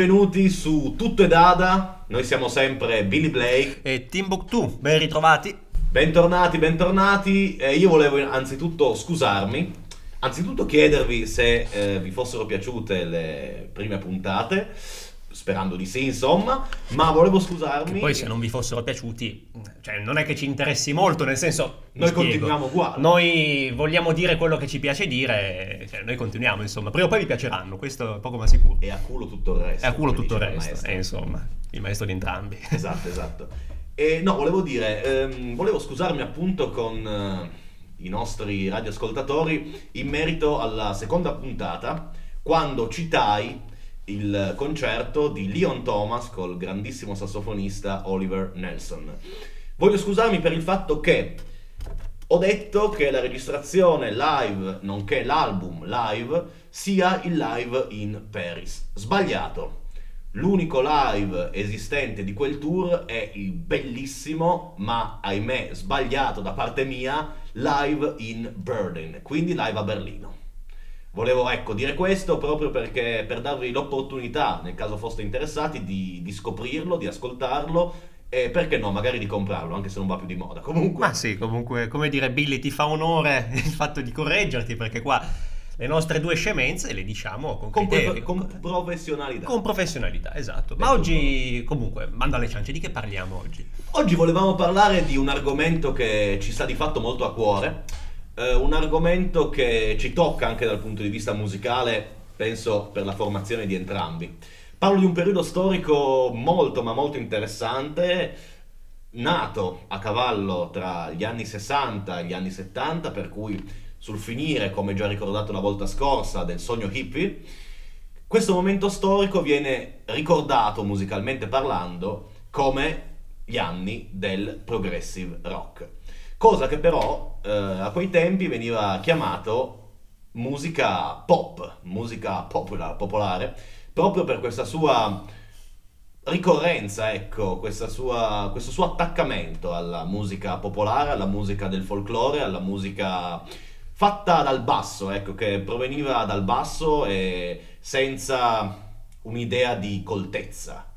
benvenuti su Tutto è Dada. Noi siamo sempre Billy Blake. E Timbuktu, ben ritrovati. Bentornati, bentornati. Eh, io volevo anzitutto scusarmi, anzitutto chiedervi se eh, vi fossero piaciute le prime puntate sperando di sì, insomma, ma volevo scusarmi. Che poi se non vi fossero piaciuti, cioè non è che ci interessi molto, nel senso... Noi continuiamo uguale. Noi vogliamo dire quello che ci piace dire, cioè noi continuiamo, insomma. Prima o poi vi piaceranno, questo è poco ma sicuro. E a culo tutto il resto. E a culo tutto il resto, e insomma, il maestro di entrambi. Esatto, esatto. E no, volevo dire, ehm, volevo scusarmi appunto con... Eh, i nostri radioascoltatori in merito alla seconda puntata quando citai il concerto di Leon Thomas col grandissimo sassofonista Oliver Nelson. Voglio scusarmi per il fatto che ho detto che la registrazione live, nonché l'album live, sia il live in Paris. Sbagliato. L'unico live esistente di quel tour è il bellissimo, ma ahimè sbagliato da parte mia, live in Berlin, quindi live a Berlino. Volevo ecco, dire questo proprio perché per darvi l'opportunità, nel caso foste interessati, di, di scoprirlo, di ascoltarlo e perché no, magari di comprarlo, anche se non va più di moda. Comunque... Ma sì, comunque, come dire, Billy ti fa onore il fatto di correggerti perché qua le nostre due scemenze le diciamo con, con, criteri, con, con professionalità. Con professionalità, esatto. Ma oggi, comunque, manda alle ciance, di che parliamo oggi? Oggi volevamo parlare di un argomento che ci sta di fatto molto a cuore eh, un argomento che ci tocca anche dal punto di vista musicale, penso per la formazione di entrambi. Parlo di un periodo storico molto ma molto interessante, nato a cavallo tra gli anni 60 e gli anni 70, per cui sul finire, come già ricordato la volta scorsa, del sogno hippie, questo momento storico viene ricordato musicalmente parlando come gli anni del progressive rock cosa che però eh, a quei tempi veniva chiamato musica pop, musica popular, popolare, proprio per questa sua ricorrenza, ecco, sua, questo suo attaccamento alla musica popolare, alla musica del folklore, alla musica fatta dal basso, ecco, che proveniva dal basso e senza un'idea di coltezza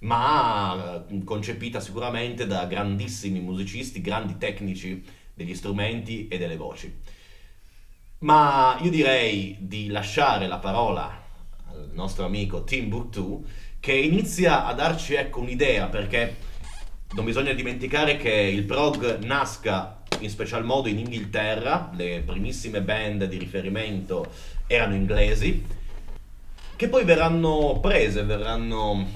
ma eh, concepita sicuramente da grandissimi musicisti, grandi tecnici degli strumenti e delle voci. Ma io direi di lasciare la parola al nostro amico Timbuktu che inizia a darci ecco un'idea perché non bisogna dimenticare che il prog nasca in special modo in Inghilterra, le primissime band di riferimento erano inglesi, che poi verranno prese, verranno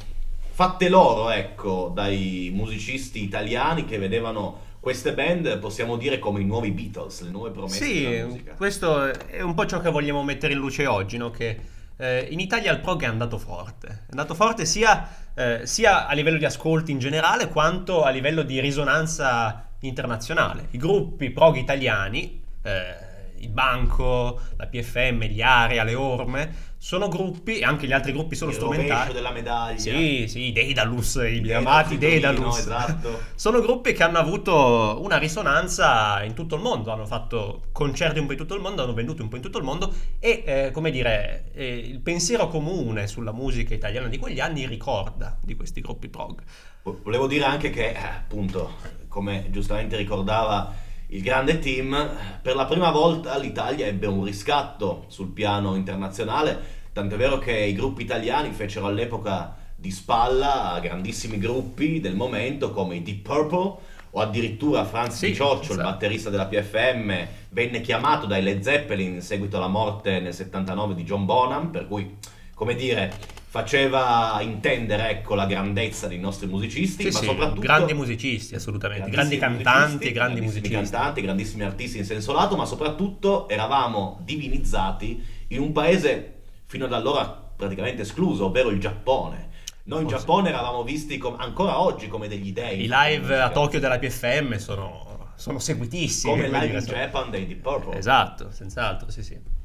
fatte loro, ecco, dai musicisti italiani che vedevano queste band, possiamo dire come i nuovi Beatles, le nuove promesse sì, della musica. questo è un po' ciò che vogliamo mettere in luce oggi, no? Che eh, in Italia il prog è andato forte. È andato forte sia, eh, sia a livello di ascolti in generale, quanto a livello di risonanza internazionale. I gruppi prog italiani... Eh, il Banco, la PFM, gli Area, le Orme, sono gruppi, e anche gli altri gruppi sono il strumentali. della medaglia. Sì, sì, i Daedalus, i Dedalus, amati Daedalus. Esatto. sono gruppi che hanno avuto una risonanza in tutto il mondo, hanno fatto concerti un po' in tutto il mondo, hanno venduto un po' in tutto il mondo e, eh, come dire, eh, il pensiero comune sulla musica italiana di quegli anni ricorda di questi gruppi prog. Volevo dire anche che, eh, appunto, come giustamente ricordava il grande team, per la prima volta l'Italia ebbe un riscatto sul piano internazionale, tant'è vero che i gruppi italiani fecero all'epoca di spalla a grandissimi gruppi del momento come i Deep Purple o addirittura Franz sì, Cioccio, esatto. il batterista della PFM, venne chiamato dai Led Zeppelin in seguito alla morte nel 79 di John Bonham, per cui, come dire, faceva intendere ecco, la grandezza dei nostri musicisti, sì, ma sì, soprattutto grandi musicisti, assolutamente, grandi cantanti, grandi musicisti, cantanti, grandissimi artisti in senso lato, ma soprattutto eravamo divinizzati in un paese fino ad allora praticamente escluso, ovvero il Giappone. Noi in oh, Giappone eravamo visti com- ancora oggi come degli dei. I live a Tokyo della PFM sono, sono seguitissimi. Come live in Japan dei Deep Purple. Esatto, senz'altro, sì sì.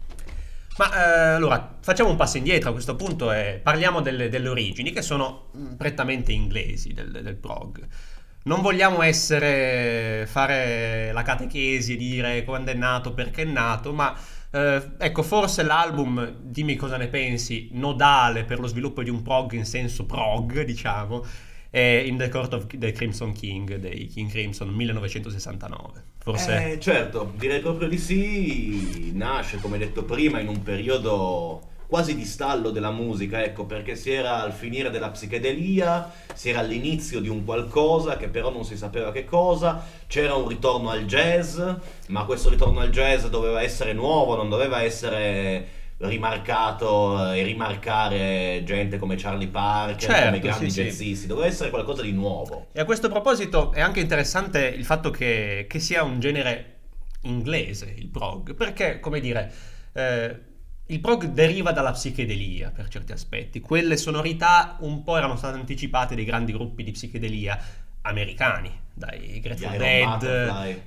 Ma eh, allora facciamo un passo indietro a questo punto e parliamo delle, delle origini che sono mm, prettamente inglesi del, del, prog. Non vogliamo essere, fare la catechesi e dire quando è nato, perché è nato, ma Eh, ecco, forse l'album, dimmi cosa ne pensi, nodale per lo sviluppo di un prog in senso prog, diciamo, è In the Court of the Crimson King dei King Crimson 1969. Forse... Eh, certo, direi proprio di sì. Nasce, come detto prima, in un periodo quasi di stallo della musica, ecco, perché si era al finire della psichedelia, si era all'inizio di un qualcosa che però non si sapeva che cosa, c'era un ritorno al jazz, ma questo ritorno al jazz doveva essere nuovo, non doveva essere rimarcato e rimarcare gente come Charlie Parker, Certo, come i grandi sì, sì. jazzisti, doveva essere qualcosa di nuovo. E a questo proposito è anche interessante il fatto che, che sia un genere inglese il prog, perché, come dire, eh, il prog deriva dalla psichedelia per certi aspetti. Quelle sonorità un po' erano state anticipate dai grandi gruppi di psichedelia americani, dai Grateful Dead,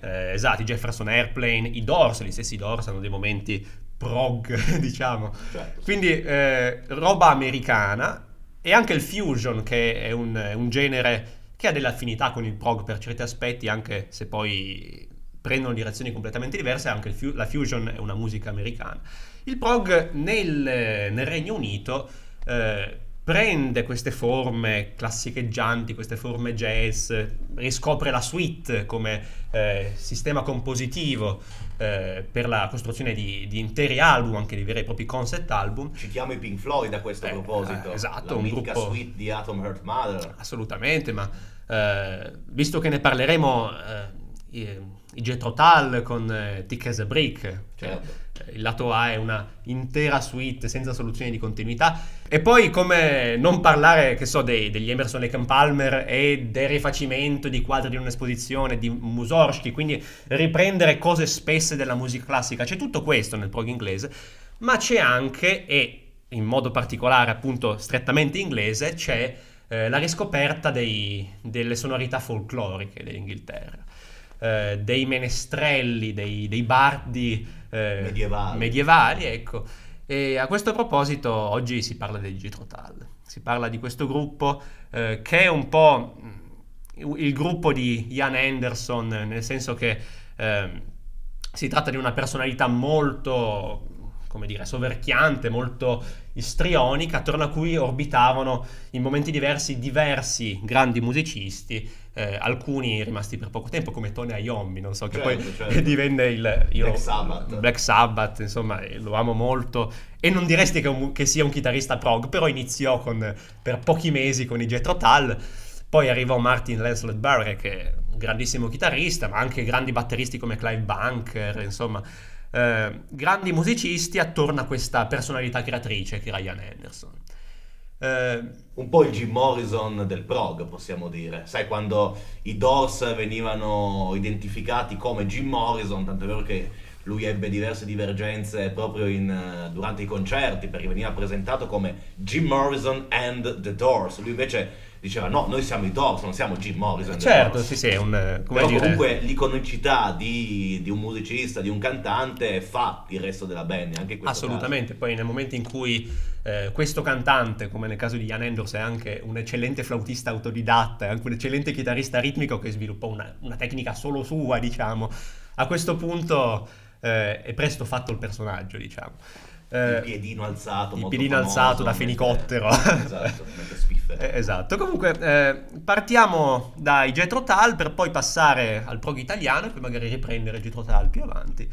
eh, esatto, i Jefferson Airplane, i Doors, gli stessi Doors hanno dei momenti prog, diciamo. Certo. Quindi eh, roba americana e anche il fusion che è un, un genere che ha delle affinità con il prog per certi aspetti, anche se poi prendono direzioni completamente diverse, anche fu- la fusion è una musica americana. Il prog nel, nel Regno Unito eh, prende queste forme classicheggianti, queste forme jazz, riscopre la suite come eh, sistema compositivo eh, per la costruzione di, di interi album, anche di veri e propri concept album. Citiamo i Pink Floyd a questo Eh, proposito. esatto, la un gruppo- suite di Atom Heart Mother. Assolutamente, ma eh, visto che ne parleremo, eh, i, i Jethro Tull con eh, Thick as a Brick, Certo. Il lato A è una intera suite senza soluzione di continuità. E poi come non parlare, che so, dei- degli Emerson Lake Palmer e del rifacimento di quadri di un'esposizione di Mussorgsky, quindi riprendere cose spesse della musica classica. C'è tutto questo nel prog inglese, ma c'è anche, e in modo particolare appunto strettamente inglese, c'è eh, la riscoperta dei- delle sonorità folcloriche dell'Inghilterra. Eh, dei menestrelli, dei, dei bardi eh, Medievali. medievali, ecco. E a questo proposito oggi si parla del Jethro Tull, si parla di questo gruppo eh, che è un po' mh, il gruppo di Ian Anderson, nel senso che ehm, si tratta di una personalità molto, come dire, soverchiante, molto istrionica, attorno a cui orbitavano in momenti diversi diversi grandi musicisti, eh, alcuni rimasti per poco tempo, come Tony Iommi, non so, che Certo, poi certo. divenne il... io- Black Sabbath. Black Sabbath, insomma, lo amo molto. E non diresti che, un- che sia un chitarrista prog, però iniziò con- per pochi mesi con i Jethro Tull, poi arrivò Martin Lancelot Barre, che è un grandissimo chitarrista, ma anche grandi batteristi come Clive Bunker, insomma, eh, grandi musicisti attorno a questa personalità creatrice che era Ian Anderson. Eh, Un po' il Jim Morrison del prog, possiamo dire. Sai, quando i Doors venivano identificati come Jim Morrison, tanto è vero che lui ebbe diverse divergenze proprio in, eh, durante i concerti, perché veniva presentato come Jim Morrison and the Doors. Lui invece diceva no, noi siamo i Doors, non siamo Jim Morrison. certo, Doors". sì, sì, è un... eh, come Però dire... comunque l'iconicità di, di un musicista, di un cantante, fa il resto della band, anche Assolutamente, poi nel momento in cui eh, questo cantante, come nel caso di Ian Anderson, è anche un eccellente flautista autodidatta, è anche un eccellente chitarrista ritmico che sviluppò una, una tecnica solo sua, diciamo, a questo punto eh, è presto fatto il personaggio, diciamo. Eh, Il piedino alzato, il piedino famoso, alzato da fenicottero. esatto. Eh, Esatto, comunque eh, partiamo dai Jethro Tull per poi passare al prog italiano e poi magari riprendere Jethro Tull più avanti.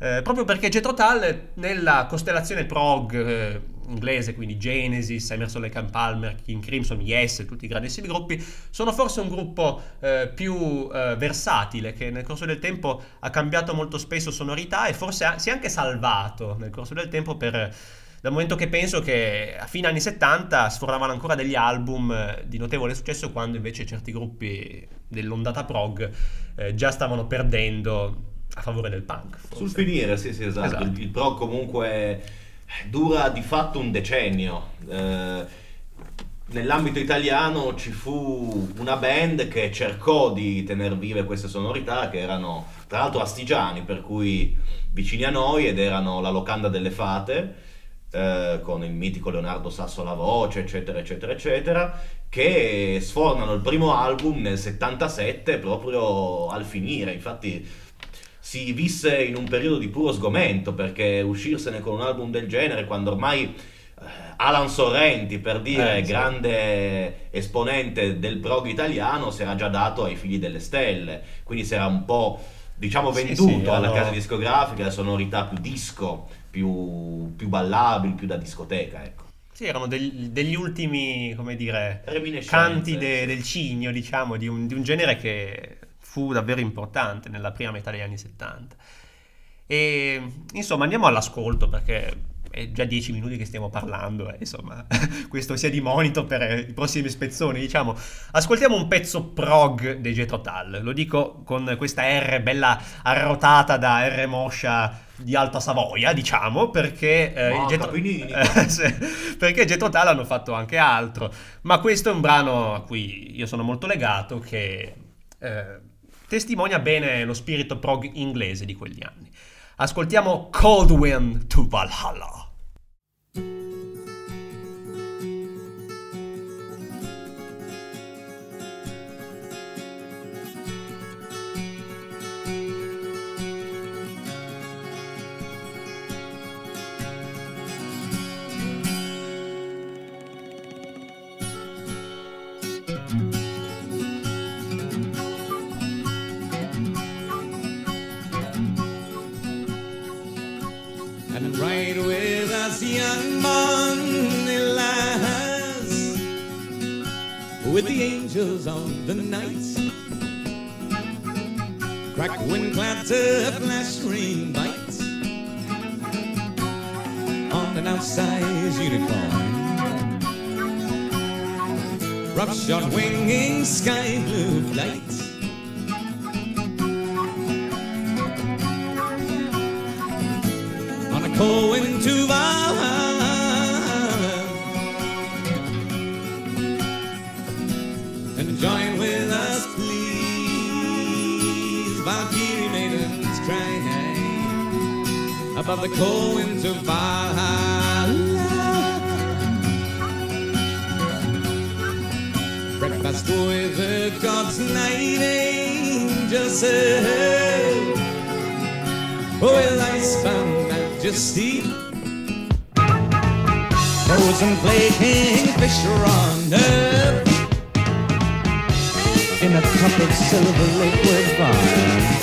Eh, proprio perché Jethro Tull nella costellazione prog eh, inglese, quindi Genesis, Emerson Lake and Palmer, King Crimson, Yes, tutti i grandissimi gruppi, sono forse un gruppo eh, più eh, versatile che nel corso del tempo ha cambiato molto spesso sonorità e forse ha- si è anche salvato nel corso del tempo per dal momento che penso che a fine anni 70 sforavano ancora degli album eh, di notevole successo quando invece certi gruppi dell'ondata prog già stavano perdendo a favore del punk. forse. Sul finire, sì, sì, esatto. Esatto. Il, il prog comunque dura di fatto un decennio. Eh, nell'ambito italiano ci fu una band che cercò di tenere vive queste sonorità che erano tra l'altro astigiani, per cui vicini a noi ed erano la Locanda delle Fate. eh, con il mitico Leonardo Sasso alla voce, eccetera, eccetera, eccetera, che sfornano il primo album nel 77 proprio al finire. Infatti, si visse in un periodo di puro sgomento perché uscirsene con un album del genere quando ormai eh, Alan Sorrenti, per dire, Eh, sì. grande esponente del prog italiano, si era già dato ai figli delle stelle, quindi si era un po', diciamo, Sì, venduto sì, alla hanno- casa discografica, le sonorità più disco, più, più ballabili, più da discoteca, ecco. Sì, erano degli, degli ultimi, come dire, canti de- sì. del cigno, diciamo, di un, di un genere che fu davvero importante nella prima metà degli anni 70. E insomma, andiamo all'ascolto perché è già dieci minuti che stiamo parlando, e insomma, questo sia di monito per eh, i prossimi spezzoni, diciamo. Ascoltiamo un pezzo prog dei Jethro Tull, lo dico con questa R bella arrotata da R moscia di Alta Savoia, diciamo, perché eh, Capinini. eh, perché Jethro Tull hanno fatto anche altro, ma questo è un brano a cui io sono molto legato che eh, testimonia bene lo spirito prog inglese di quegli anni. Ascoltiamo Cold Wind to Valhalla. Angels on the night. Crack wind clatter, flash rain bites on an outsized unicorn. Rough shot winging sky blue flight. on a cold above the winds of Valhalla. Breakfast with the gods, night angels serve with ice-bound majesty. Frozen flaking fish on earth in a cup of silver liquid fire.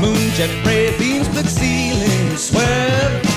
Moonjet ray beams split ceilings, swerve.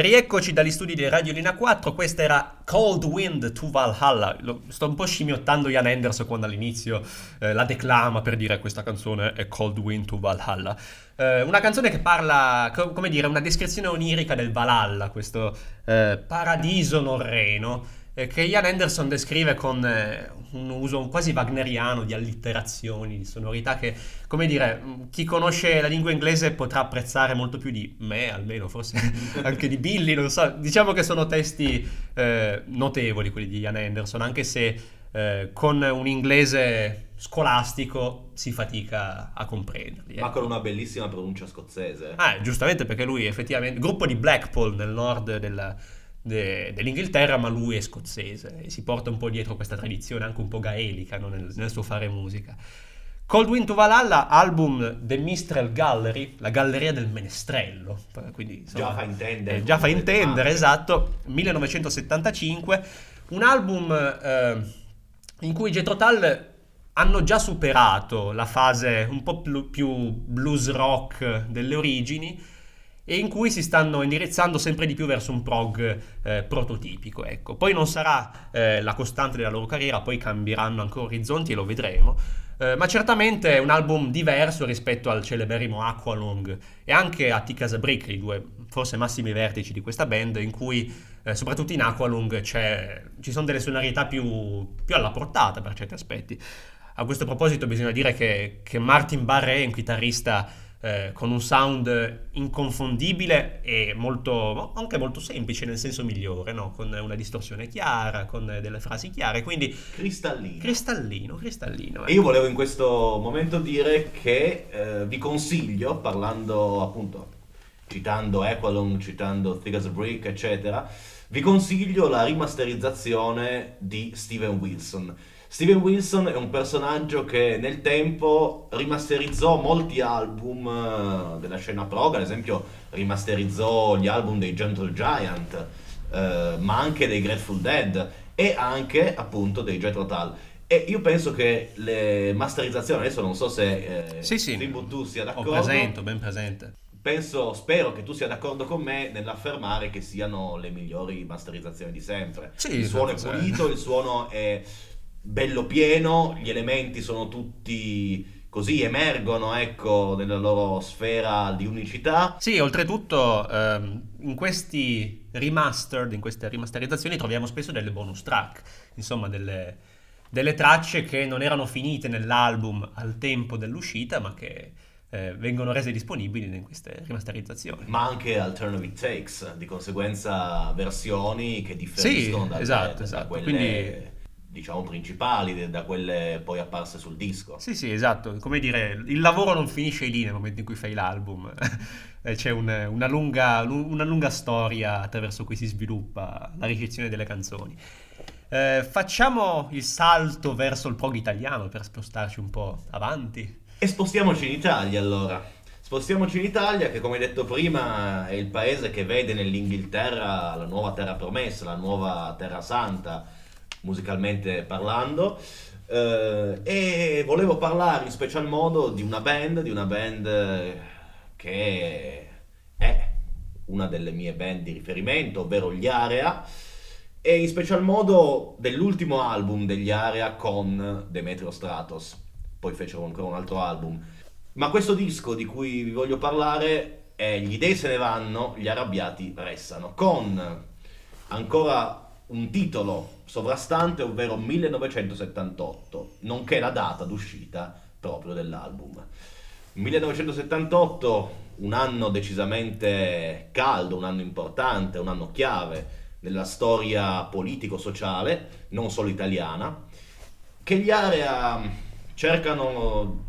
Rieccoci dagli studi di Radio Lina 4, questa era Cold Wind to Valhalla. Sto un po' scimmiottando Ian Anderson quando all'inizio eh, la declama per dire questa canzone è Cold Wind to Valhalla. Eh, una canzone che parla, co- come dire, una descrizione onirica del Valhalla, questo eh, paradiso norreno eh, che Ian Anderson descrive con eh, un uso quasi wagneriano di allitterazioni, di sonorità che, come dire, chi conosce la lingua inglese potrà apprezzare molto più di me, almeno forse anche di Billy, non so. Diciamo che sono testi eh, notevoli quelli di Ian Anderson, anche se eh, con un inglese scolastico si fatica a comprenderli. Ma ecco. con una bellissima pronuncia scozzese. Ah, giustamente perché lui effettivamente, gruppo di Blackpool nel nord della- de- dell'Inghilterra, ma lui è scozzese e si porta un po' dietro questa tradizione anche un po' gaelica no, nel, nel suo fare musica. Cold Wind to Valhalla, album The Mistral Gallery, la galleria del menestrello, quindi insomma, Già fa intendere. eh, già fa intendere, esatto, 1975, un album eh, in cui i Jethro Tull hanno già superato la fase un po' più blues rock delle origini e in cui si stanno indirizzando sempre di più verso un prog eh, prototipico. Ecco. Poi non sarà eh, la costante della loro carriera, poi cambieranno ancora orizzonti e lo vedremo. Eh, ma certamente è un album diverso rispetto al celeberrimo Aqualung e anche a Tika Brick, i due forse massimi vertici di questa band, in cui eh, soprattutto in Aqualung ci sono delle sonorità più, più alla portata per certi aspetti. A questo proposito bisogna dire che, che Martin Barre è un chitarrista eh, con un sound inconfondibile e molto, anche molto semplice nel senso migliore, no? con una distorsione chiara, con delle frasi chiare, quindi Cristallina. cristallino, cristallino. E io volevo in questo momento dire che eh, vi consiglio, parlando appunto, citando Equalon, citando Thick as a Brick, eccetera, vi consiglio la rimasterizzazione di Steven Wilson. Steven Wilson è un personaggio che nel tempo rimasterizzò molti album eh, della scena prog, ad esempio rimasterizzò gli album dei Gentle Giant, eh, ma anche dei Grateful Dead e anche appunto dei Jethro Tull. E io penso che le masterizzazioni, adesso non so se eh, Sì, sì. Tu sia Ho d'accordo, presente, ho ben presente. penso, spero che tu sia d'accordo con me nell'affermare che siano le migliori masterizzazioni di sempre. Sì, il suono è pulito, il suono è bello pieno, gli elementi sono tutti così, emergono ecco nella loro sfera di unicità. Sì, oltretutto ehm, in questi remastered, in queste rimasterizzazioni troviamo spesso delle bonus track, insomma delle, delle tracce che non erano finite nell'album al tempo dell'uscita, ma che eh, vengono rese disponibili in queste rimasterizzazioni. Ma anche alternative takes, di conseguenza versioni che differiscono Sì, dalle- esatto, da esatto, quelle quindi- diciamo principali, da quelle poi apparse sul disco. Sì, sì, esatto, come dire, il lavoro non finisce lì nel momento in cui fai l'album, Eh, c'è un- una, lunga, una lunga storia attraverso cui si sviluppa la ricezione delle canzoni. Eh, facciamo il salto verso il prog italiano per spostarci un po' avanti. E spostiamoci in Italia allora. Spostiamoci in Italia che come detto prima è il paese che vede nell'Inghilterra la nuova terra promessa, la nuova terra santa, musicalmente parlando. Eh, e volevo parlare in special modo di una band, di una band eh, che è una delle mie band di riferimento, ovvero gli Area, e in special modo dell'ultimo album degli Area con Demetrio Stratos. Poi fecero ancora un altro album. Ma questo disco di cui vi voglio parlare è Gli dei se ne vanno, gli arrabbiati restano, con ancora un titolo sovrastante, ovvero 1978, nonché la data d'uscita proprio dell'album. 1978, un anno decisamente caldo, un anno importante, un anno chiave nella storia politico-sociale, non solo italiana, che gli Area cercano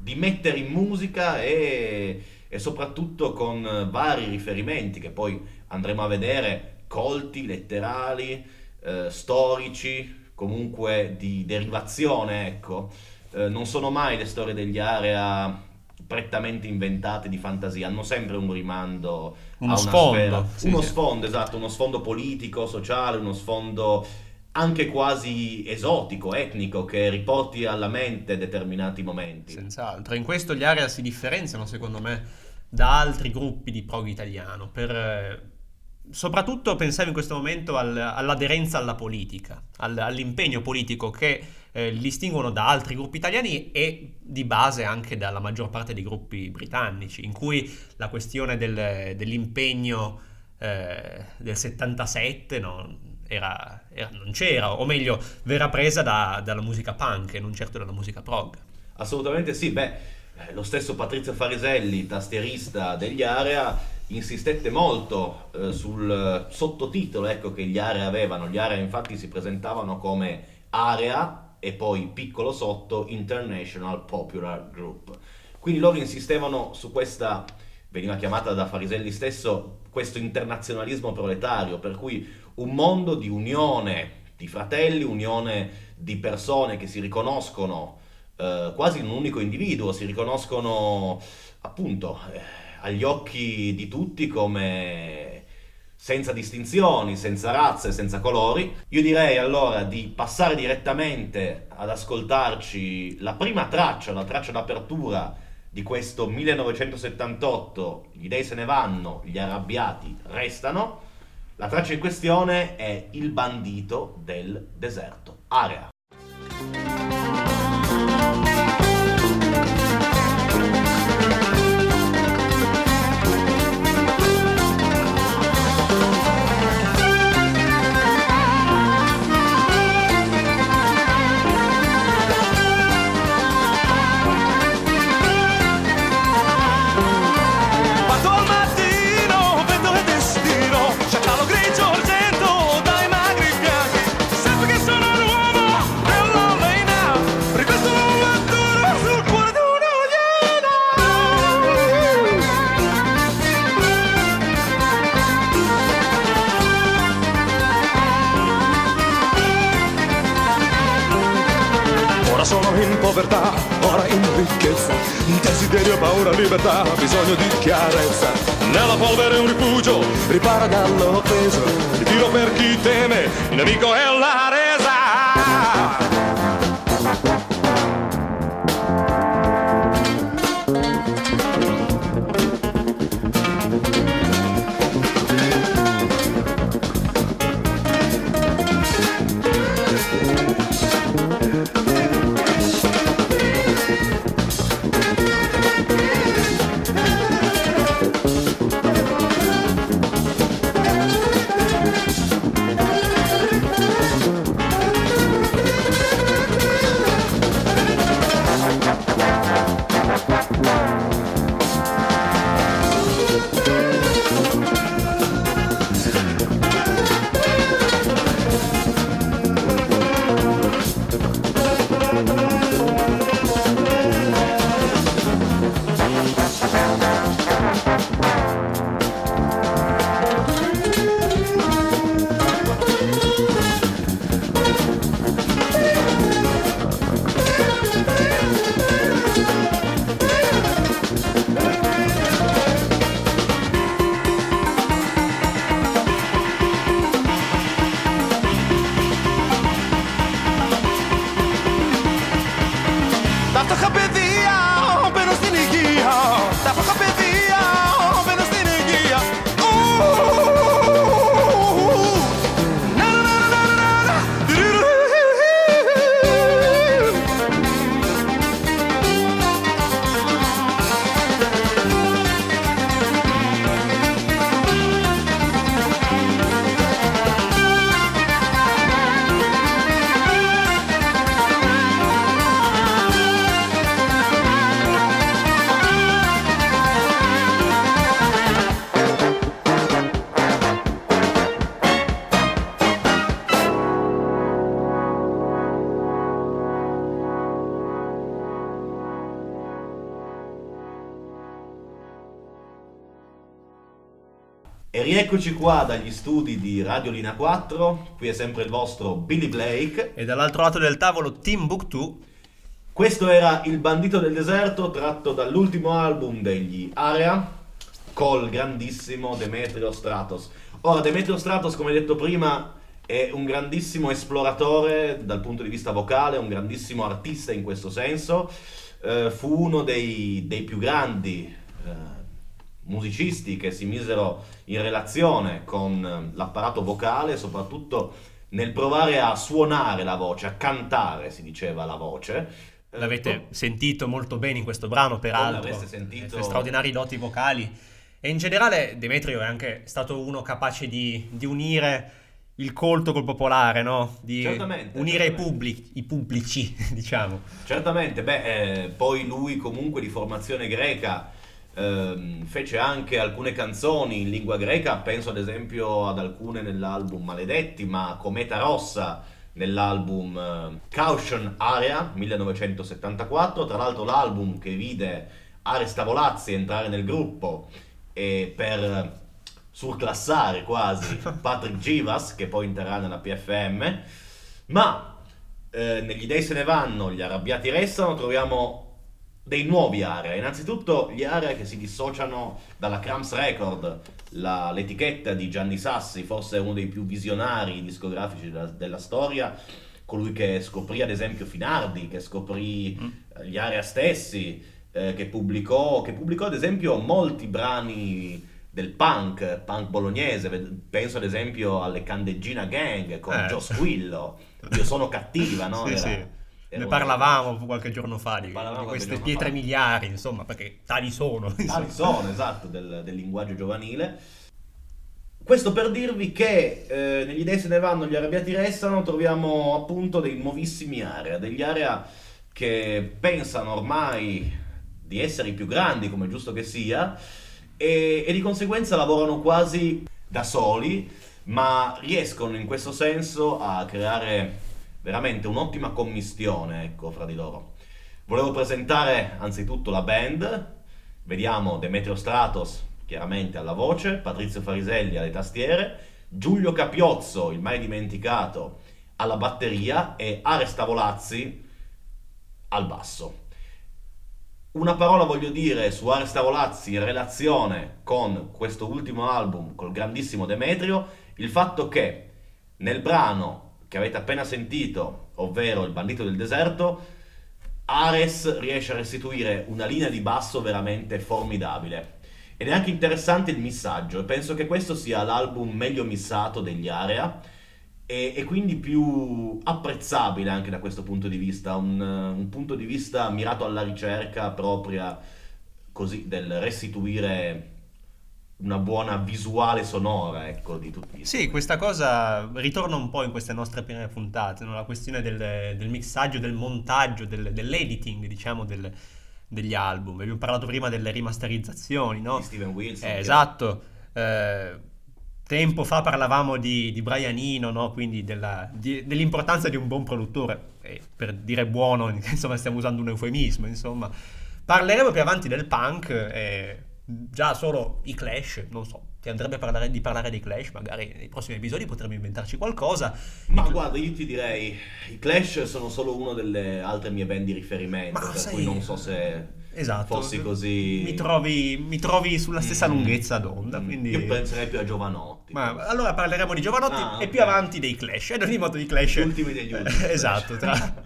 di mettere in musica e, e soprattutto con vari riferimenti che poi andremo a vedere colti, letterali, eh, storici, comunque di derivazione, ecco. Eh, non sono mai le storie degli Area prettamente inventate di fantasia, hanno sempre un rimando Uno a una sfondo, sfera, sì, uno sfondo, esatto, uno sfondo politico, sociale, uno sfondo anche quasi esotico, etnico, che riporti alla mente determinati momenti. Senz'altro. In questo gli Area si differenziano, secondo me, da altri gruppi di prog italiano per eh, soprattutto pensavo in questo momento al- all'aderenza alla politica, al- all'impegno politico che eh, distinguono da altri gruppi italiani e di base anche dalla maggior parte dei gruppi britannici, in cui la questione del- dell'impegno eh, del 77 no, era- era- non c'era, o meglio, verrà presa da- dalla musica punk e non certo dalla musica prog. Assolutamente sì, beh, eh, lo stesso Patrizio Fariselli, tastierista degli Area, insistette molto eh, sul eh, sottotitolo ecco, che gli Area avevano. Gli Area infatti si presentavano come Area e poi piccolo sotto International Popular Group. Quindi loro insistevano su questa, veniva chiamata da Fariselli stesso, questo internazionalismo proletario, per cui un mondo di unione di fratelli, unione di persone che si riconoscono eh, quasi in un unico individuo, si riconoscono appunto eh, agli occhi di tutti come senza distinzioni, senza razze, senza colori. Io direi allora di passare direttamente ad ascoltarci la prima traccia, la traccia d'apertura di questo 1978, gli dei se ne vanno, gli arrabbiati restano. La traccia in questione è Il bandito del deserto. Area. Povertà, ora in ricchezza, desiderio, paura, libertà, bisogno di chiarezza. Nella polvere un rifugio, ripara dall'offesa, il tiro per chi teme, il nemico è la resa. Rieccoci qua dagli studi di Radio Lina 4, qui è sempre il vostro Billy Blake. E dall'altro lato del tavolo Timbuktu, Questo era Il bandito del deserto tratto dall'ultimo album degli Area col grandissimo Demetrio Stratos. Ora Demetrio Stratos, come detto prima, è un grandissimo esploratore dal punto di vista vocale, un grandissimo artista in questo senso. Eh, fu uno dei, dei più grandi eh, musicisti che si misero in relazione con l'apparato vocale, soprattutto nel provare a suonare la voce, a cantare, si diceva la voce. L'avete Eh, sentito molto bene in questo brano, peraltro. l'avreste sentito- Eh, straordinari doti vocali. E in generale Demetrio è anche stato uno capace di, di unire il colto col popolare, no? Di Certamente, unire i, certamente. pubblici, i pubblici, diciamo. Certamente, beh, eh, poi lui comunque di formazione greca ehm, fece anche alcune canzoni in lingua greca, penso ad esempio ad alcune nell'album Maledetti, ma Cometa Rossa nell'album eh, Caution Area 1974, tra l'altro l'album che vide Ares Tavolazzi entrare nel gruppo e per surclassare quasi Patrick Givas che poi entrerà nella PFM, ma eh, negli dei se ne vanno, gli arrabbiati restano, troviamo dei nuovi area. Innanzitutto gli area che si dissociano dalla Cramps Record, la- l'etichetta di Gianni Sassi, forse uno dei più visionari discografici della, della storia, colui che scoprì ad esempio Finardi, che scoprì eh, gli area stessi, eh, che, pubblicò, che pubblicò ad esempio molti brani del punk, punk bolognese, penso ad esempio alle Candeggina Gang con Eh. Joe Squillo, Io sono cattiva, no? Sì, Era- sì. Ne una- parlavamo qualche giorno fa di, di queste pietre fa. miliari, insomma, perché tali sono. Tali sono, esatto, del, del linguaggio giovanile. Questo per dirvi che eh, negli dei se ne vanno, gli arrabbiati restano, troviamo appunto dei nuovissimi area, degli area che pensano ormai di essere i più grandi, come è giusto che sia, e, e di conseguenza lavorano quasi da soli, ma riescono in questo senso a creare veramente un'ottima commistione, ecco, fra di loro. Volevo presentare anzitutto la band, vediamo Demetrio Stratos chiaramente alla voce, Patrizio Fariselli alle tastiere, Giulio Capiozzo, il mai dimenticato, alla batteria e Ares Tavolazzi al basso. Una parola voglio dire su Ares Tavolazzi in relazione con questo ultimo album, col grandissimo Demetrio, il fatto che nel brano che avete appena sentito, ovvero Il bandito del deserto, Ares riesce a restituire una linea di basso veramente formidabile. Ed è anche interessante il missaggio, penso che questo sia l'album meglio missato degli Area, e, e quindi più apprezzabile anche da questo punto di vista, un, un punto di vista mirato alla ricerca propria così del restituire una buona visuale sonora, ecco, di tutti. Sì, questa cosa ritorna un po' in queste nostre prime puntate, no? la questione del, del mixaggio, del montaggio, del- dell'editing, diciamo, del- degli album. Abbiamo parlato prima delle rimasterizzazioni, no? Di Steven Wilson. Eh, esatto. Eh, tempo fa parlavamo di, di Brian Eno, no? quindi della- di- dell'importanza di un buon produttore. E per dire buono, insomma, stiamo usando un eufemismo, insomma. Parleremo più avanti del punk, e già solo i Clash, non so, ti andrebbe a parlare, di parlare dei Clash, magari nei prossimi episodi potremmo inventarci qualcosa. Ma guarda, io ti direi, i Clash sono solo una delle altre mie band di riferimento, Ma per sai- cui non so se Esatto. fossi così... Mi trovi, mi trovi sulla stessa Mm. lunghezza d'onda, quindi... Io penserei più a Giovanotti. Ma allora parleremo di Giovanotti Ah, e ok. più avanti dei Clash. Ed ogni modo i Clash. Gli ultimi degli ultimi, Eh, esatto, tra,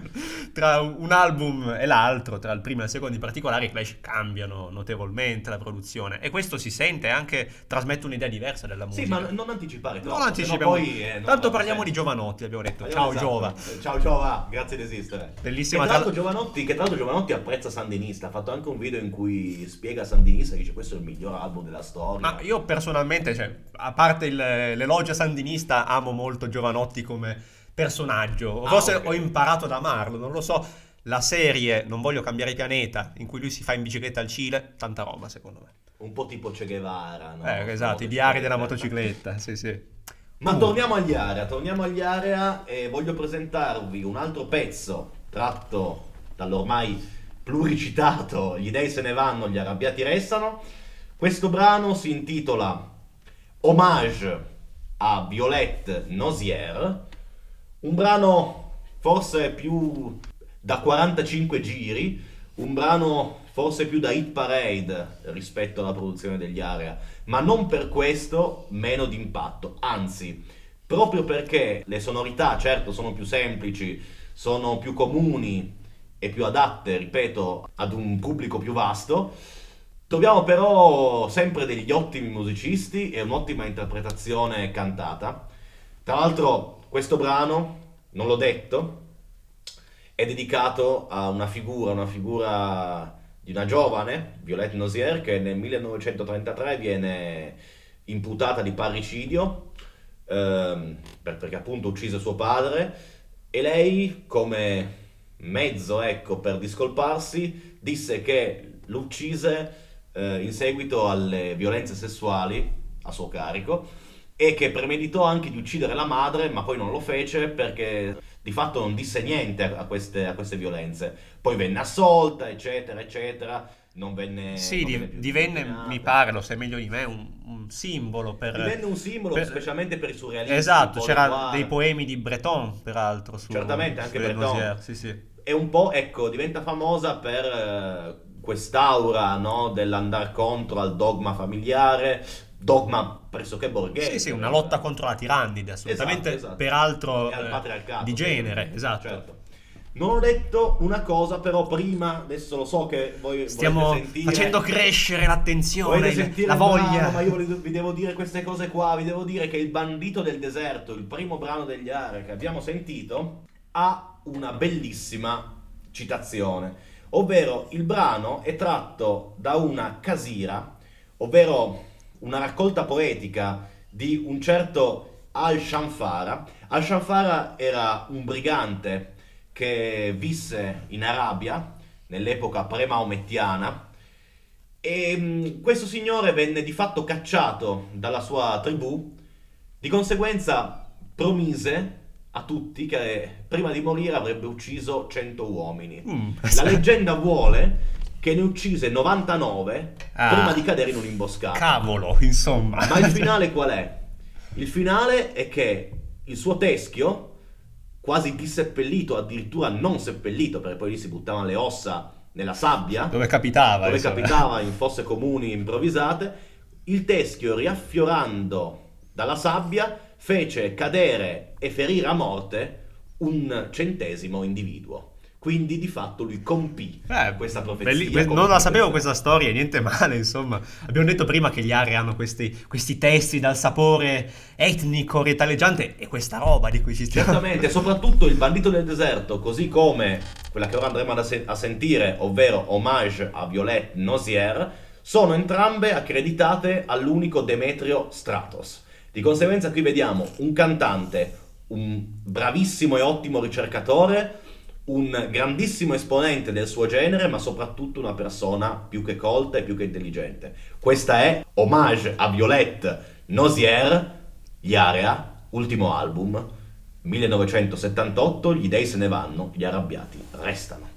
tra un album e l'altro, tra il primo e il secondo in particolare, i Clash cambiano notevolmente la produzione. E questo si sente e anche trasmette un'idea diversa della musica. Sì, ma non anticipare troppo. non anticipiamo. poi, eh, non Tanto parliamo di Giovanotti, abbiamo detto. Eh, Ciao esatto. Giova. Ciao Giova, grazie di esistere. Bellissima Che tra- l'altro Giovanotti, che tra l'altro Giovanotti apprezza Sandinista, ha fatto anche un video in cui spiega Sandinista e dice questo è il miglior album della storia. Ma io personalmente, cioè, a parte il- l'elogio sandinista, amo molto Giovanotti come personaggio. Ah, forse ok. ho imparato ad amarlo, non lo so. La serie Non voglio cambiare pianeta, in cui lui si fa in bicicletta al Cile, tanta roba secondo me. Un po' tipo Che Guevara, no? eh, esatto, i diari della motocicletta, sì sì. Ma Uh. torniamo agli area, torniamo agli area e voglio presentarvi un altro pezzo tratto dall'ormai pluricitato Gli dei se ne vanno, gli arrabbiati restano. Questo brano si intitola Hommage a Violette Nozière, un brano forse più da 45 giri, un brano forse più da hit parade rispetto alla produzione degli area, ma non per questo meno d'impatto, anzi, proprio perché le sonorità certo sono più semplici, sono più comuni e più adatte, ripeto, ad un pubblico più vasto, Troviamo però sempre degli ottimi musicisti e un'ottima interpretazione cantata. Tra l'altro questo brano, non l'ho detto, è dedicato a una figura, una figura di una giovane, Violette Nosier, che nel 1933 viene imputata di parricidio ehm, perché appunto uccise suo padre e lei come mezzo ecco, per discolparsi disse che l'uccise eh, in seguito alle violenze sessuali a suo carico e che premeditò anche di uccidere la madre, ma poi non lo fece perché di fatto non disse niente a queste, a queste violenze. Poi venne assolta, eccetera, eccetera. Non venne. Sì, non venne divenne, mi pare, lo sai meglio di me, un, un simbolo per... Divenne un simbolo, per- specialmente per i surrealisti. Esatto, c'erano dei poemi di Breton, peraltro. Su, Certamente, anche Breton. Nosier, Sì, sì. È un po', ecco, diventa famosa per eh, quest'aura, no, dell'andar contro al dogma familiare, dogma pressoché borghese. Sì, sì, una lotta contro la tirannide, assolutamente, Esatto, esatto. peraltro al eh, patriarcato. di genere, esatto. Certo. Non ho detto una cosa, però prima, adesso lo so che voi Stiamo sentire... facendo crescere l'attenzione, la il brano, voglia. ma io vi vi devo dire queste cose qua, vi devo dire che Il bandito del deserto, il primo brano degli Are che abbiamo sentito, ha una bellissima citazione, ovvero il brano è tratto da una casira, ovvero una raccolta poetica di un certo Al-Shanfara. Al-Shanfara era un brigante che visse in Arabia nell'epoca pre-maomettiana e mh, questo signore venne di fatto cacciato dalla sua tribù, di conseguenza promise a tutti che prima di morire avrebbe ucciso 100 uomini. Mm. La leggenda vuole che ne uccise 99 Ah. prima di cadere in un'imboscata. Cavolo, insomma. Ma il finale qual è? Il finale è che il suo teschio, quasi disseppellito, addirittura non seppellito, perché poi lì si buttavano le ossa nella sabbia, Dove capitava? dove insomma. capitava in fosse comuni improvvisate, il teschio riaffiorando dalla sabbia fece cadere e ferire a morte un centesimo individuo. Quindi di fatto lui compì Eh, questa profezia. belli- non la sapevo questa storia, niente male, insomma. Abbiamo detto prima che gli Ari hanno questi, questi testi dal sapore etnico, ritaleggiante, e questa roba di cui ci stiamo... Certamente, soprattutto il bandito del deserto, così come quella che ora andremo asse- a sentire, ovvero Hommage a Violette Nosier, sono entrambe accreditate all'unico Demetrio Stratos. Di conseguenza qui vediamo un cantante, un bravissimo e ottimo ricercatore, un grandissimo esponente del suo genere, ma soprattutto una persona più che colta e più che intelligente. Questa è Hommage a Violette Nosier, gli Area, ultimo album, 1978, gli dei se ne vanno, gli arrabbiati restano.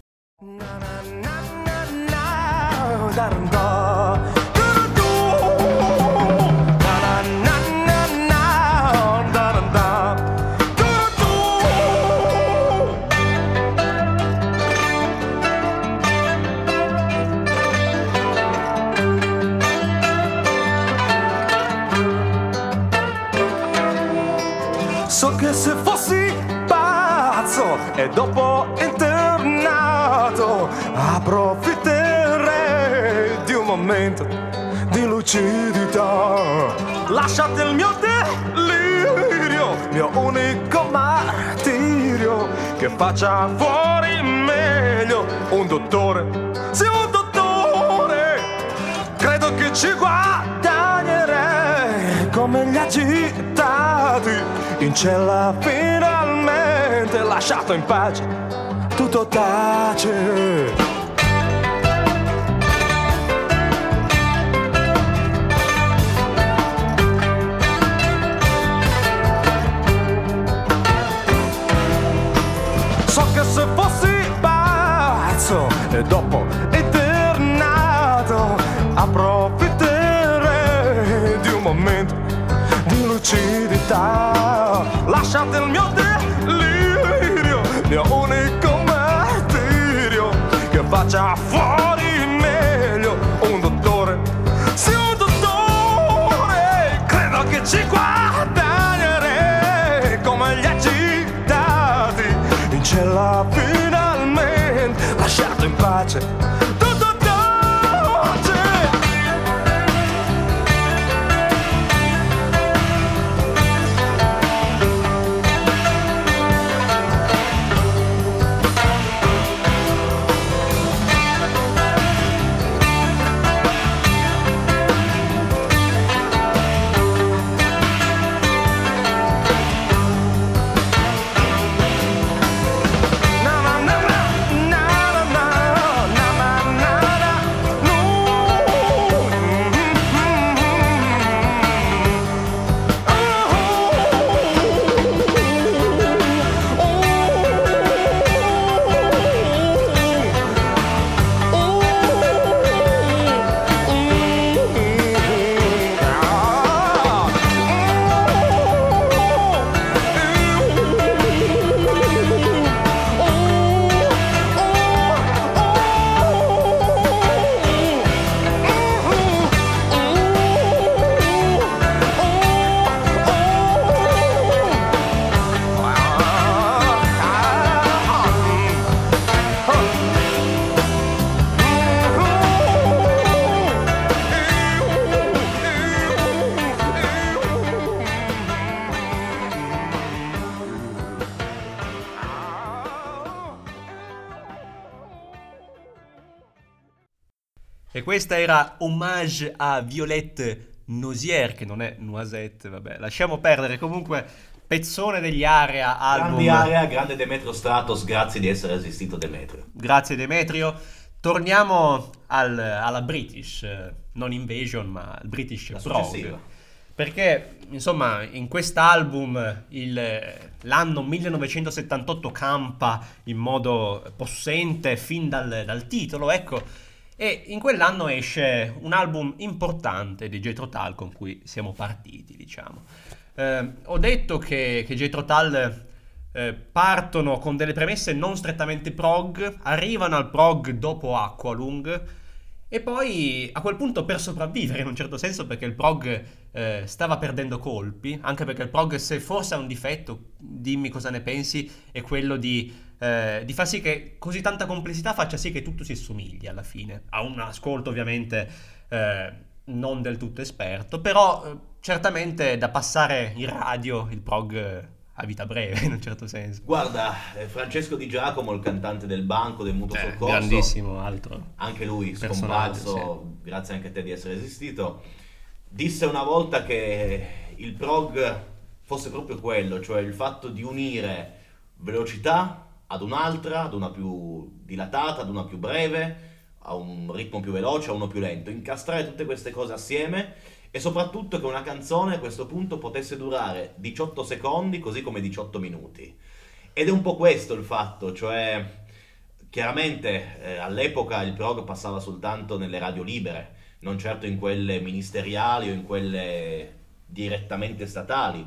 So che se fossi pazzo e dopo internato approfitterei di un momento di lucidità. Lasciate il mio delirio, mio unico martirio, che faccia fuori meglio un dottore, sì un dottore. Credo che ci guadagnerei come gli agitati in cella finalmente lasciato in pace tutto tace. So che se fossi pazzo e dopo internato approfitterei di un momento lucidità. Lasciate il mio delirio, mio unico martirio, che faccia fuori meglio un dottore. Sì, un dottore, credo che ci guadagnerei come gli agitati in cella finalmente lasciato in pace questa era Hommage a Violette Nosier, che non è Noisette, vabbè, lasciamo perdere. Comunque, pezzone degli Area album. Grandi area, grande Demetrio Stratos, grazie di essere esistito Demetrio. Grazie Demetrio. Torniamo al- alla British, non Invasion, ma al British La Prog. Perché, insomma, in quest'album il- l'anno 1978 campa in modo possente fin dal, dal titolo, ecco. E in quell'anno esce un album importante di Jethro Tull con cui siamo partiti, diciamo. Eh, ho detto che, che Jethro Tull eh, partono con delle premesse non strettamente prog, arrivano al prog dopo Aqualung e poi a quel punto per sopravvivere in un certo senso perché il prog eh, stava perdendo colpi, anche perché il prog se forse ha un difetto, dimmi cosa ne pensi, è quello di, eh, di far sì che così tanta complessità faccia sì che tutto si assomigli alla fine. A un ascolto ovviamente eh, non del tutto esperto, però eh, certamente da passare in radio il prog eh, ha vita breve in un certo senso. Guarda, eh, Francesco Di Giacomo, il cantante del banco del mutuo Cioè, soccorso, grandissimo altro. anche lui scomparso, grazie anche a te di essere esistito, disse una volta che il prog fosse proprio quello, cioè il fatto di unire velocità ad un'altra, ad una più dilatata, ad una più breve, a un ritmo più veloce, a uno più lento, incastrare tutte queste cose assieme e soprattutto che una canzone a questo punto potesse durare 18 secondi così come 18 minuti. Ed è un po' questo il fatto, cioè chiaramente eh, all'epoca il prog passava soltanto nelle radio libere, non certo in quelle ministeriali o in quelle direttamente statali.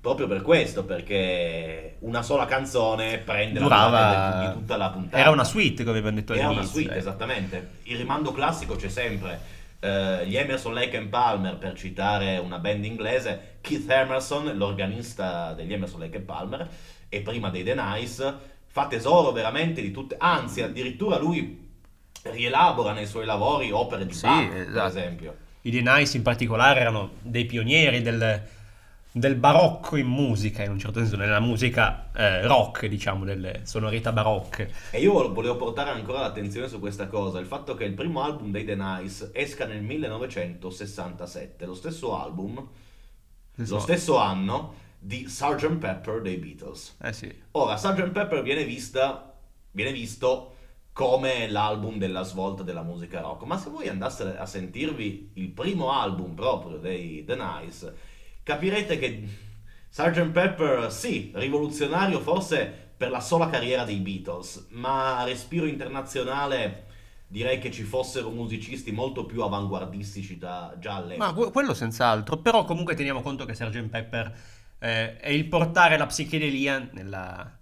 Proprio per questo, perché una sola canzone prende la Durava- parte di tutta la puntata. Era una suite, come abbiamo detto Era una all'inizio. suite, eh. esattamente. Il rimando classico c'è sempre. Eh, gli Emerson, Lake and Palmer, per citare una band inglese, Keith Emerson, l'organista degli Emerson, Lake and Palmer, e prima dei The Nice, fa tesoro veramente di tutte, anzi addirittura lui rielabora nei suoi lavori opere di Sì, Bach, per esatto. esempio. I The Nice in particolare erano dei pionieri del, del barocco in musica, in un certo senso, nella musica eh, rock, diciamo, delle sonorità barocche. E io volevo portare ancora l'attenzione su questa cosa, il fatto che il primo album dei The Nice esca nel 1967, lo stesso album, lo stesso anno di Sgt. Pepper dei Beatles. Eh sì. Ora, Sgt. Pepper viene, vista, viene visto come l'album della svolta della musica rock, ma se voi andaste a sentirvi il primo album proprio dei The Nice, capirete che Sgt. Pepper, sì, rivoluzionario forse per la sola carriera dei Beatles, ma a respiro internazionale direi che ci fossero musicisti molto più avanguardistici da, già all'epoca. Ma que- quello senz'altro, però comunque teniamo conto che Sgt. Pepper eh, è il portare la psichedelia nella-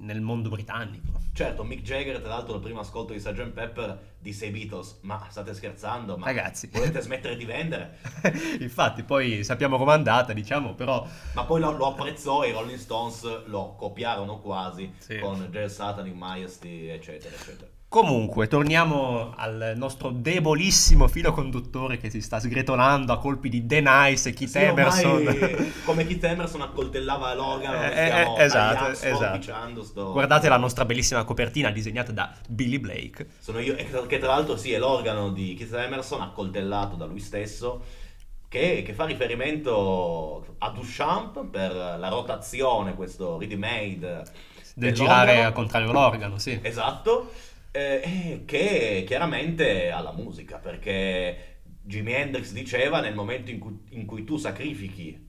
nel mondo britannico. Certo, Mick Jagger, tra l'altro, al primo ascolto di Sgt. Pepper disse ai Beatles: Ma state scherzando? Ma Ragazzi. volete smettere di vendere? Infatti, poi sappiamo com'è andata, diciamo, però Ma poi lo, lo apprezzò e i Rolling Stones lo copiarono quasi Sì. con Jazz Satanic Majesty, eccetera, eccetera. Comunque, torniamo al nostro debolissimo filo conduttore che si sta sgretolando a colpi di The Nice e Keith Sì, Emerson. come Keith Emerson accoltellava l'organo, Eh, stiamo eh, esatto, esatto. sto- Guardate la nostra bellissima copertina disegnata da Billy Blake. Sono io, che tra l'altro sì, è l'organo di Keith Emerson accoltellato da lui stesso, che, che fa riferimento a Duchamp per la rotazione, questo ready-made Del girare al contrario l'organo, sì. Esatto, eh, eh, che chiaramente ha la musica, perché Jimi Hendrix diceva nel momento in cui, in cui tu sacrifichi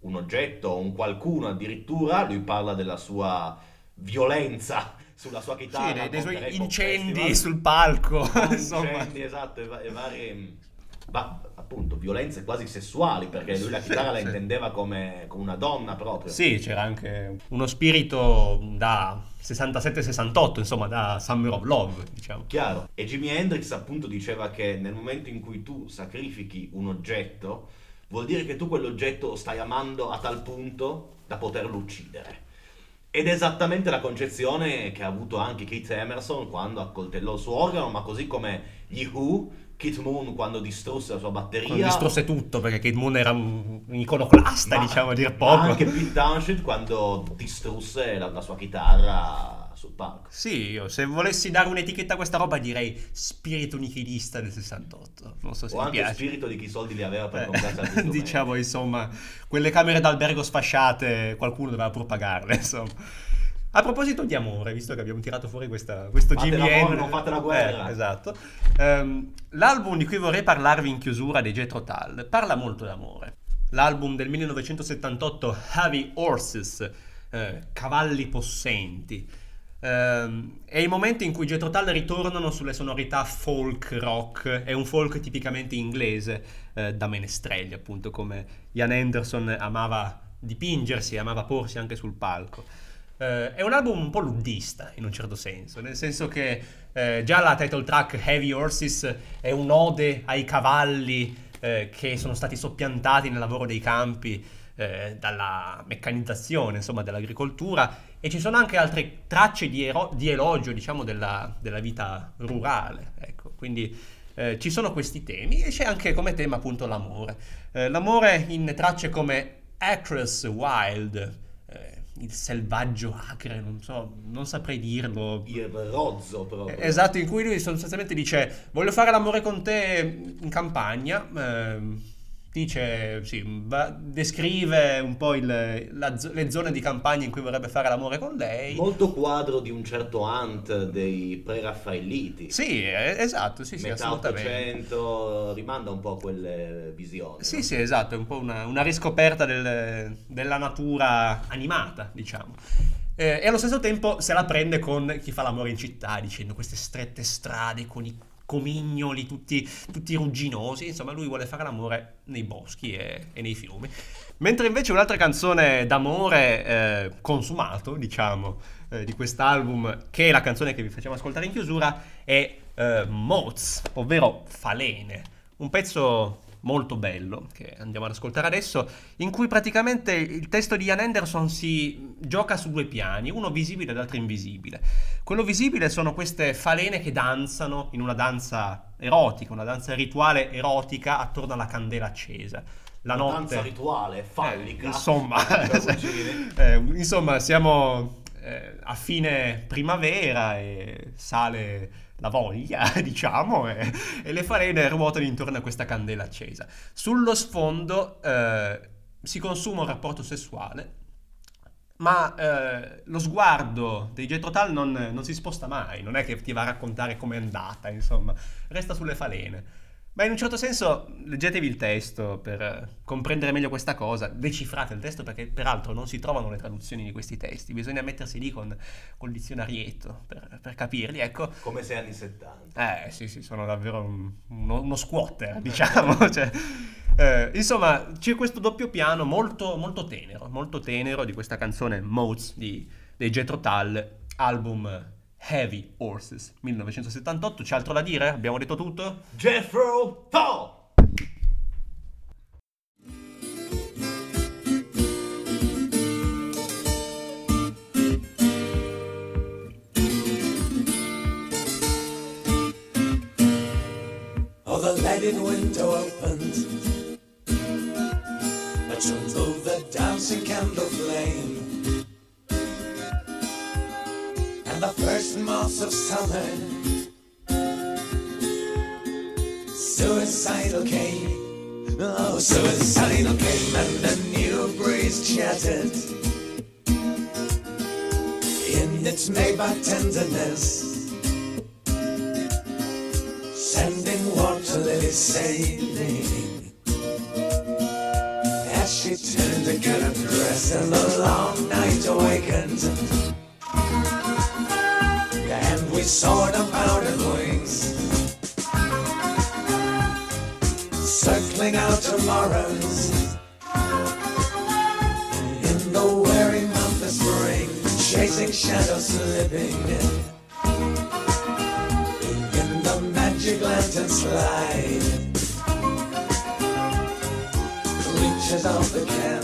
un oggetto o un qualcuno addirittura, lui parla della sua violenza sulla sua chitarra. Sì, dei, suoi incendi Festival. sul palco. Incendi, esatto, e, va- e varie, ma, appunto, violenze quasi sessuali, perché lui la chitarra la Sì. intendeva come, come una donna proprio. Sì, c'era anche uno spirito da 67-68, insomma, da Summer of Love, diciamo. Chiaro. E Jimi Hendrix appunto diceva che nel momento in cui tu sacrifichi un oggetto, vuol dire che tu quell'oggetto lo stai amando a tal punto da poterlo uccidere. Ed è esattamente la concezione che ha avuto anche Keith Emerson quando accoltellò il suo organo, ma così come gli Who, Keith Moon quando distrusse la sua batteria. Distrusse tutto perché Kate Moon era un un iconoclasta, Ma- diciamo a dir poco. anche Pete Townshend quando distrusse la, la sua chitarra sul palco. Sì, io se volessi dare un'etichetta a questa roba direi spirito nichilista del 68. Non so se O anche piace. spirito di chi soldi li aveva per Eh, comprarsi diciamo insomma, quelle camere d'albergo sfasciate, qualcuno doveva pur pagarle, insomma. A proposito di amore, visto che abbiamo tirato fuori questa, questo Fate GBN, l'amore, non fate la guerra. Eh, esatto. Ehm, l'album di cui vorrei parlarvi in chiusura dei Jethro Tull parla molto d'amore. L'album del 1978 Heavy Horses, eh, cavalli possenti. Ehm, è il momento in cui Jethro Tull ritornano sulle sonorità folk rock, è un folk tipicamente inglese, eh, da menestrelli, appunto, come Ian Anderson amava dipingersi, amava porsi anche sul palco. Eh, è un album un po' luddista in un certo senso, nel senso che eh, già la title track Heavy Horses è un'ode ai cavalli eh, che sono stati soppiantati nel lavoro dei campi eh, dalla meccanizzazione, insomma, dell'agricoltura e ci sono anche altre tracce di, ero- di elogio, diciamo, della, della vita rurale, ecco, quindi eh, ci sono questi temi e c'è anche come tema appunto l'amore. Eh, l'amore in tracce come Actress Wild, il selvaggio acre, non so, non saprei dirlo. Il rozzo proprio. Eh, Esatto, in cui lui sostanzialmente dice voglio fare l'amore con te in campagna, ehm, dice, sì, va- descrive un po' il- la le zone di campagna in cui vorrebbe fare l'amore con lei. Molto quadro di un certo Hunt dei pre-raffaelliti. Sì, eh, esatto, sì, sì, Metà assolutamente. 800 rimanda un po' a quelle visioni. Sì, no? sì, esatto, è un po' una, una riscoperta del- della natura animata, diciamo. Eh, e allo stesso tempo se la prende con chi fa l'amore in città, dicendo queste strette strade con i comignoli tutti, tutti rugginosi, insomma lui vuole fare l'amore nei boschi e, e nei fiumi. Mentre invece un'altra canzone d'amore eh, consumato, diciamo, eh, di quest'album, che è la canzone che vi facciamo ascoltare in chiusura, è eh, Moz, ovvero Falene, un pezzo molto bello che andiamo ad ascoltare adesso, in cui praticamente il testo di Ian Anderson si gioca su due piani, uno visibile e l'altro invisibile. Quello visibile sono queste falene che danzano in una danza erotica, una danza rituale erotica attorno alla candela accesa. La Una notte danza rituale, fallica. eh, insomma, eh, insomma, siamo eh, a fine primavera e sale la voglia, diciamo, e, e le falene ruotano intorno a questa candela accesa. Sullo sfondo eh, si consuma un rapporto sessuale, ma eh, lo sguardo dei Jethro Tull non, non si sposta mai, non è che ti va a raccontare com'è andata, insomma, resta sulle falene. Ma in un certo senso leggetevi il testo per eh, comprendere meglio questa cosa, decifrate il testo perché peraltro non si trovano le traduzioni di questi testi, bisogna mettersi lì con col dizionarietto per, per capirli, ecco. Come sei anni 70. Eh sì sì, sono davvero un- uno, uno squatter, diciamo. cioè, eh, insomma, c'è questo doppio piano molto, molto tenero, molto tenero di questa canzone Modes di, dei Jethro Tull, album Heavy Horses 1978. C'è altro da dire? Abbiamo detto tutto? Jethro Tull! Oh, the leaded window opened. A tremble the dancing candle of summer. Suicidal came. Oh, suicidal came and the new breeze chattered. In its Maybach tenderness sending water lilies sailing. As she turned to get a dress and the long night awakened. We saw the powdered wings circling out tomorrows. In the weary month of spring, chasing shadows slipping in the magic lantern slide. Reaches out the.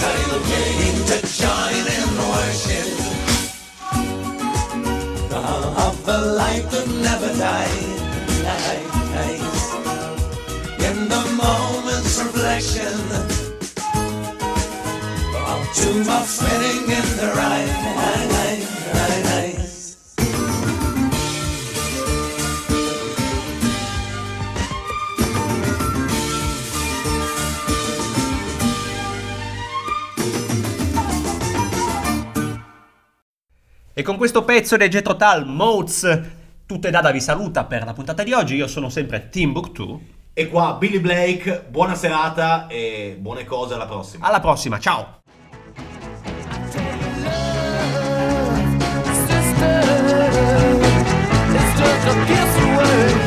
Sail away. con questo pezzo di Jet Total Moats, tutte dada vi saluta per la puntata di oggi. Io sono sempre Timbuktu. E qua Billy Blake, buona serata e buone cose alla prossima. Alla prossima, ciao! away